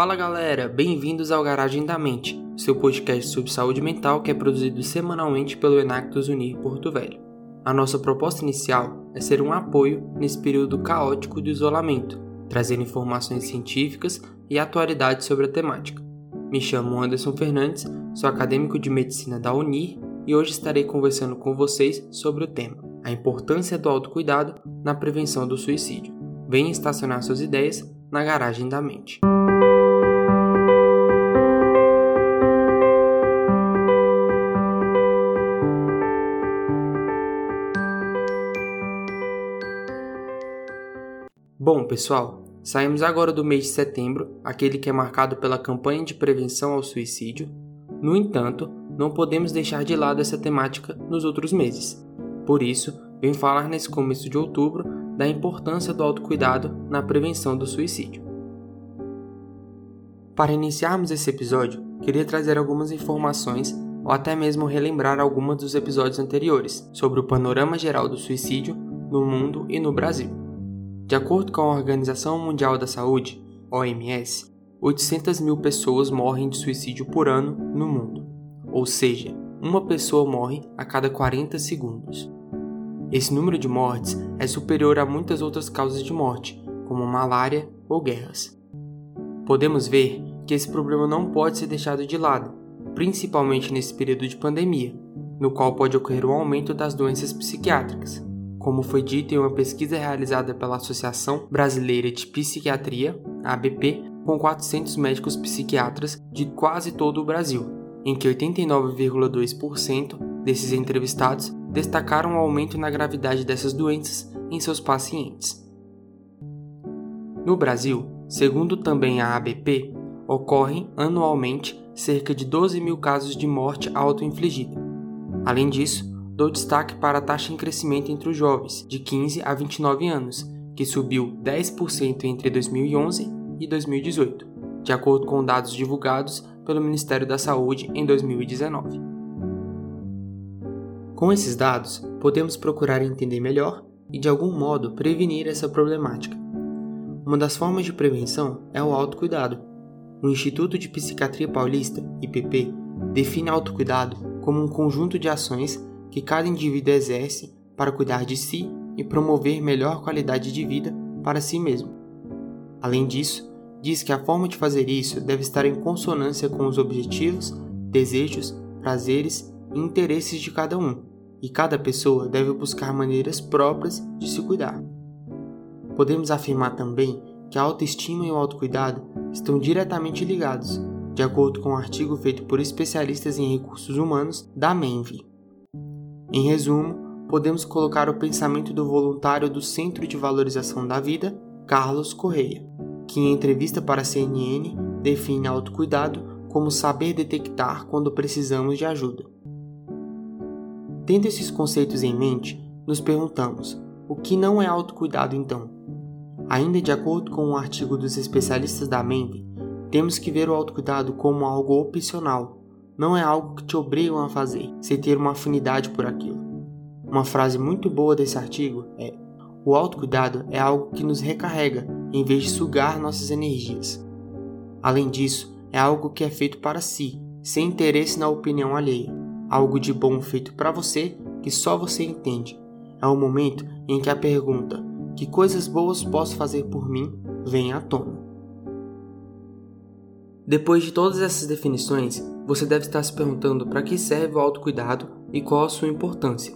Fala galera, bem-vindos ao Garagem da Mente, seu podcast sobre saúde mental que é produzido semanalmente pelo Enactus Unir Porto Velho. A nossa proposta inicial é ser um apoio nesse período caótico de isolamento, trazendo informações científicas e atualidades sobre a temática. Me chamo Anderson Fernandes, sou acadêmico de medicina da Unir e hoje estarei conversando com vocês sobre o tema: a importância do autocuidado na prevenção do suicídio. Venha estacionar suas ideias na garagem da mente. Bom, pessoal, saímos agora do mês de setembro, aquele que é marcado pela campanha de prevenção ao suicídio. No entanto, não podemos deixar de lado essa temática nos outros meses. Por isso, venho falar nesse começo de outubro da importância do autocuidado na prevenção do suicídio. Para iniciarmos esse episódio, queria trazer algumas informações ou até mesmo relembrar algumas dos episódios anteriores sobre o panorama geral do suicídio no mundo e no Brasil. De acordo com a Organização Mundial da Saúde, OMS, 800 mil pessoas morrem de suicídio por ano no mundo, ou seja, uma pessoa morre a cada 40 segundos. Esse número de mortes é superior a muitas outras causas de morte, como malária ou guerras. Podemos ver que esse problema não pode ser deixado de lado, principalmente nesse período de pandemia, no qual pode ocorrer um aumento das doenças psiquiátricas, como foi dito em uma pesquisa realizada pela Associação Brasileira de Psiquiatria, ABP, com 400 médicos psiquiatras de quase todo o Brasil, em que 89,2% desses entrevistados destacaram o aumento na gravidade dessas doenças em seus pacientes. No Brasil, segundo também a ABP, ocorrem anualmente cerca de 12 mil casos de morte auto-infligida. Além disso, dou destaque para a taxa em crescimento entre os jovens, de 15 a 29 anos, que subiu 10% entre 2011 e 2018, de acordo com dados divulgados pelo Ministério da Saúde em 2019. Com esses dados, podemos procurar entender melhor e, de algum modo, prevenir essa problemática. Uma das formas de prevenção é o autocuidado. O Instituto de Psiquiatria Paulista, IPP, define autocuidado como um conjunto de ações que cada indivíduo exerce para cuidar de si e promover melhor qualidade de vida para si mesmo. Além disso, diz que a forma de fazer isso deve estar em consonância com os objetivos, desejos, prazeres e interesses de cada um, e cada pessoa deve buscar maneiras próprias de se cuidar. Podemos afirmar também que a autoestima e o autocuidado estão diretamente ligados, de acordo com um artigo feito por especialistas em recursos humanos da MENV. Em resumo, podemos colocar o pensamento do voluntário do Centro de Valorização da Vida, Carlos Correia, que em entrevista para a CNN define autocuidado como saber detectar quando precisamos de ajuda. Tendo esses conceitos em mente, nos perguntamos: o que não é autocuidado então? Ainda de acordo com um artigo dos especialistas da mente, temos que ver o autocuidado como algo opcional não é algo que te obrigam a fazer, sem ter uma afinidade por aquilo. Uma frase muito boa desse artigo é: O autocuidado é algo que nos recarrega em vez de sugar nossas energias. Além disso, é algo que é feito para si, sem interesse na opinião alheia. Algo de bom feito para você que só você entende. É o momento em que a pergunta: Que coisas boas posso fazer por mim? vem à tona. Depois de todas essas definições, você deve estar se perguntando para que serve o autocuidado e qual a sua importância.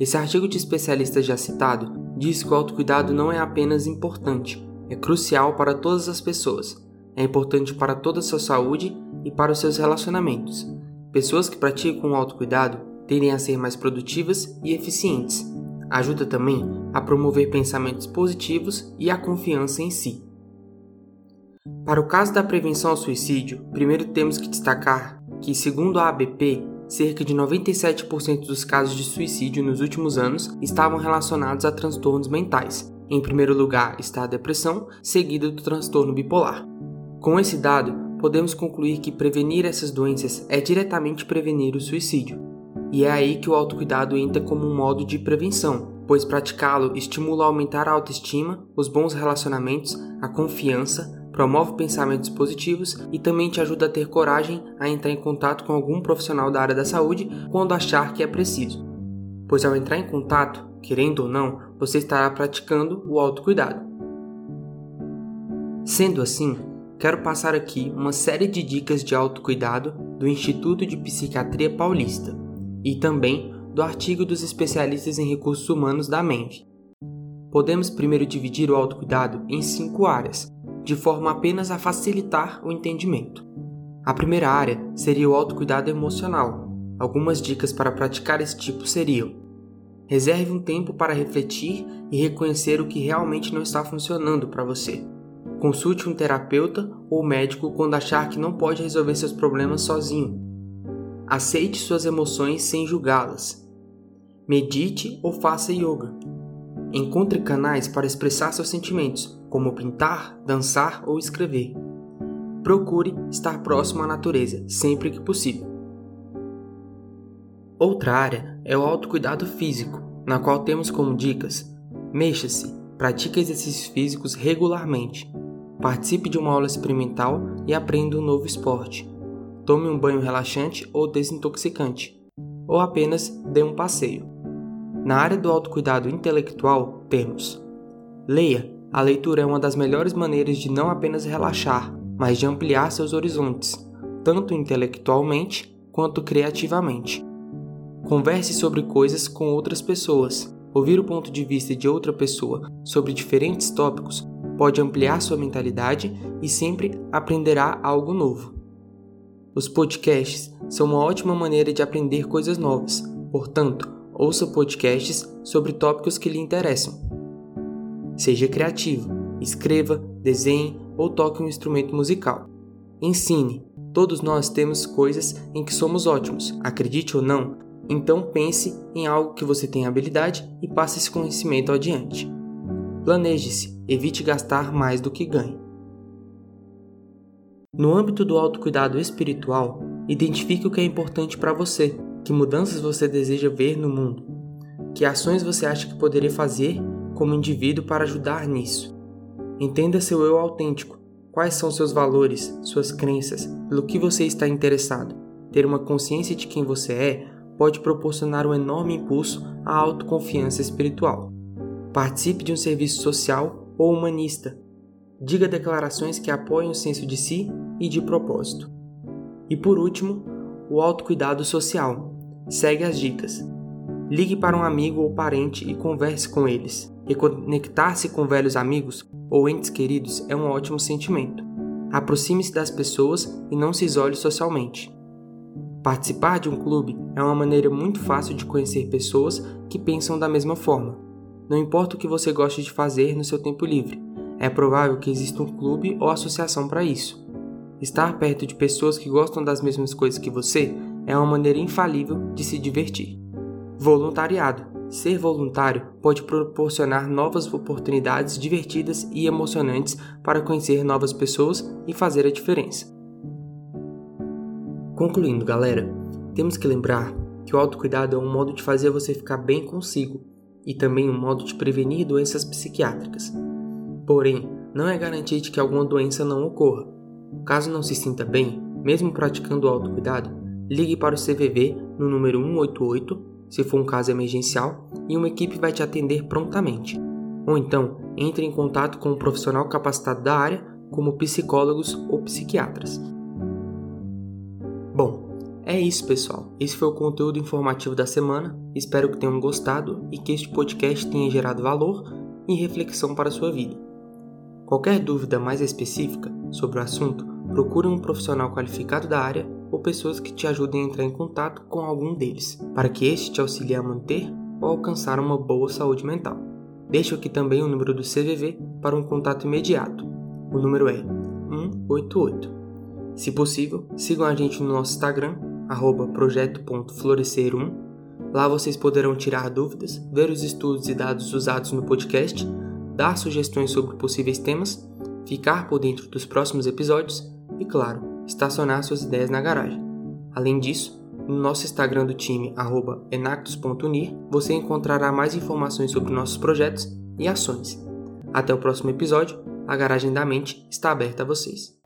Esse artigo de especialista já citado diz que o autocuidado não é apenas importante, é crucial para todas as pessoas. É importante para toda a sua saúde e para os seus relacionamentos. Pessoas que praticam o autocuidado tendem a ser mais produtivas e eficientes. Ajuda também a promover pensamentos positivos e a confiança em si. Para o caso da prevenção ao suicídio, primeiro temos que destacar que, segundo a ABP, cerca de 97% dos casos de suicídio nos últimos anos estavam relacionados a transtornos mentais. Em primeiro lugar está a depressão, seguida do transtorno bipolar. Com esse dado, podemos concluir que prevenir essas doenças é diretamente prevenir o suicídio. E é aí que o autocuidado entra como um modo de prevenção, pois praticá-lo estimula a aumentar a autoestima, os bons relacionamentos, a confiança, promove pensamentos positivos e também te ajuda a ter coragem a entrar em contato com algum profissional da área da saúde quando achar que é preciso. Pois ao entrar em contato, querendo ou não, você estará praticando o autocuidado. Sendo assim, quero passar aqui uma série de dicas de autocuidado do Instituto de Psiquiatria Paulista e também do artigo dos especialistas em recursos humanos da MENV. Podemos primeiro dividir o autocuidado em cinco áreas, de forma apenas a facilitar o entendimento. A primeira área seria o autocuidado emocional. Algumas dicas para praticar esse tipo seriam: reserve um tempo para refletir e reconhecer o que realmente não está funcionando para você. Consulte um terapeuta ou médico quando achar que não pode resolver seus problemas sozinho. Aceite suas emoções sem julgá-las. Medite ou faça yoga. Encontre canais para expressar seus sentimentos, como pintar, dançar ou escrever. Procure estar próximo à natureza sempre que possível. Outra área é o autocuidado físico, na qual temos como dicas: mexa-se, pratique exercícios físicos regularmente, participe de uma aula experimental e aprenda um novo esporte, tome um banho relaxante ou desintoxicante, ou apenas dê um passeio. Na área do autocuidado intelectual, temos: leia. A leitura é uma das melhores maneiras de não apenas relaxar, mas de ampliar seus horizontes, tanto intelectualmente quanto criativamente. Converse sobre coisas com outras pessoas. Ouvir o ponto de vista de outra pessoa sobre diferentes tópicos pode ampliar sua mentalidade e sempre aprenderá algo novo. Os podcasts são uma ótima maneira de aprender coisas novas, portanto, ouça podcasts sobre tópicos que lhe interessam. Seja criativo, escreva, desenhe ou toque um instrumento musical. Ensine. Todos nós temos coisas em que somos ótimos, acredite ou não, então pense em algo que você tem habilidade e passe esse conhecimento adiante. Planeje-se, evite gastar mais do que ganhe. No âmbito do autocuidado espiritual, identifique o que é importante para você que mudanças você deseja ver no mundo? Que ações você acha que poderia fazer como indivíduo para ajudar nisso? Entenda seu eu autêntico. Quais são seus valores, suas crenças, pelo que você está interessado? Ter uma consciência de quem você é pode proporcionar um enorme impulso à autoconfiança espiritual. Participe de um serviço social ou humanista. Diga declarações que apoiem o senso de si e de propósito. E por último, o autocuidado social. Segue as dicas. Ligue para um amigo ou parente e converse com eles. Reconectar-se com velhos amigos ou entes queridos é um ótimo sentimento. Aproxime-se das pessoas e não se isole socialmente. Participar de um clube é uma maneira muito fácil de conhecer pessoas que pensam da mesma forma. Não importa o que você goste de fazer no seu tempo livre, é provável que exista um clube ou associação para isso. Estar perto de pessoas que gostam das mesmas coisas que você é uma maneira infalível de se divertir. Voluntariado. Ser voluntário pode proporcionar novas oportunidades divertidas e emocionantes para conhecer novas pessoas e fazer a diferença. Concluindo, galera, temos que lembrar que o autocuidado é um modo de fazer você ficar bem consigo e também um modo de prevenir doenças psiquiátricas. Porém, não é garantia de que alguma doença não ocorra. Caso não se sinta bem, mesmo praticando o autocuidado, ligue para o CVV no número 188, se for um caso emergencial, e uma equipe vai te atender prontamente. Ou então, entre em contato com um profissional capacitado da área, como psicólogos ou psiquiatras. Bom, é isso, pessoal. Esse foi o conteúdo informativo da semana. Espero que tenham gostado e que este podcast tenha gerado valor e reflexão para a sua vida. Qualquer dúvida mais específica sobre o assunto, procure um profissional qualificado da área ou pessoas que te ajudem a entrar em contato com algum deles, para que este te auxilie a manter ou alcançar uma boa saúde mental. Deixo aqui também o número do CVV para um contato imediato. O número é 188. Se possível, sigam a gente no nosso Instagram, projeto.florescer1. Lá vocês poderão tirar dúvidas, ver os estudos e dados usados no podcast, dar sugestões sobre possíveis temas, ficar por dentro dos próximos episódios e, claro, estacionar suas ideias na garagem. Além disso, no nosso Instagram do time, enactus.unir, você encontrará mais informações sobre nossos projetos e ações. Até o próximo episódio, a Garagem da Mente está aberta a vocês.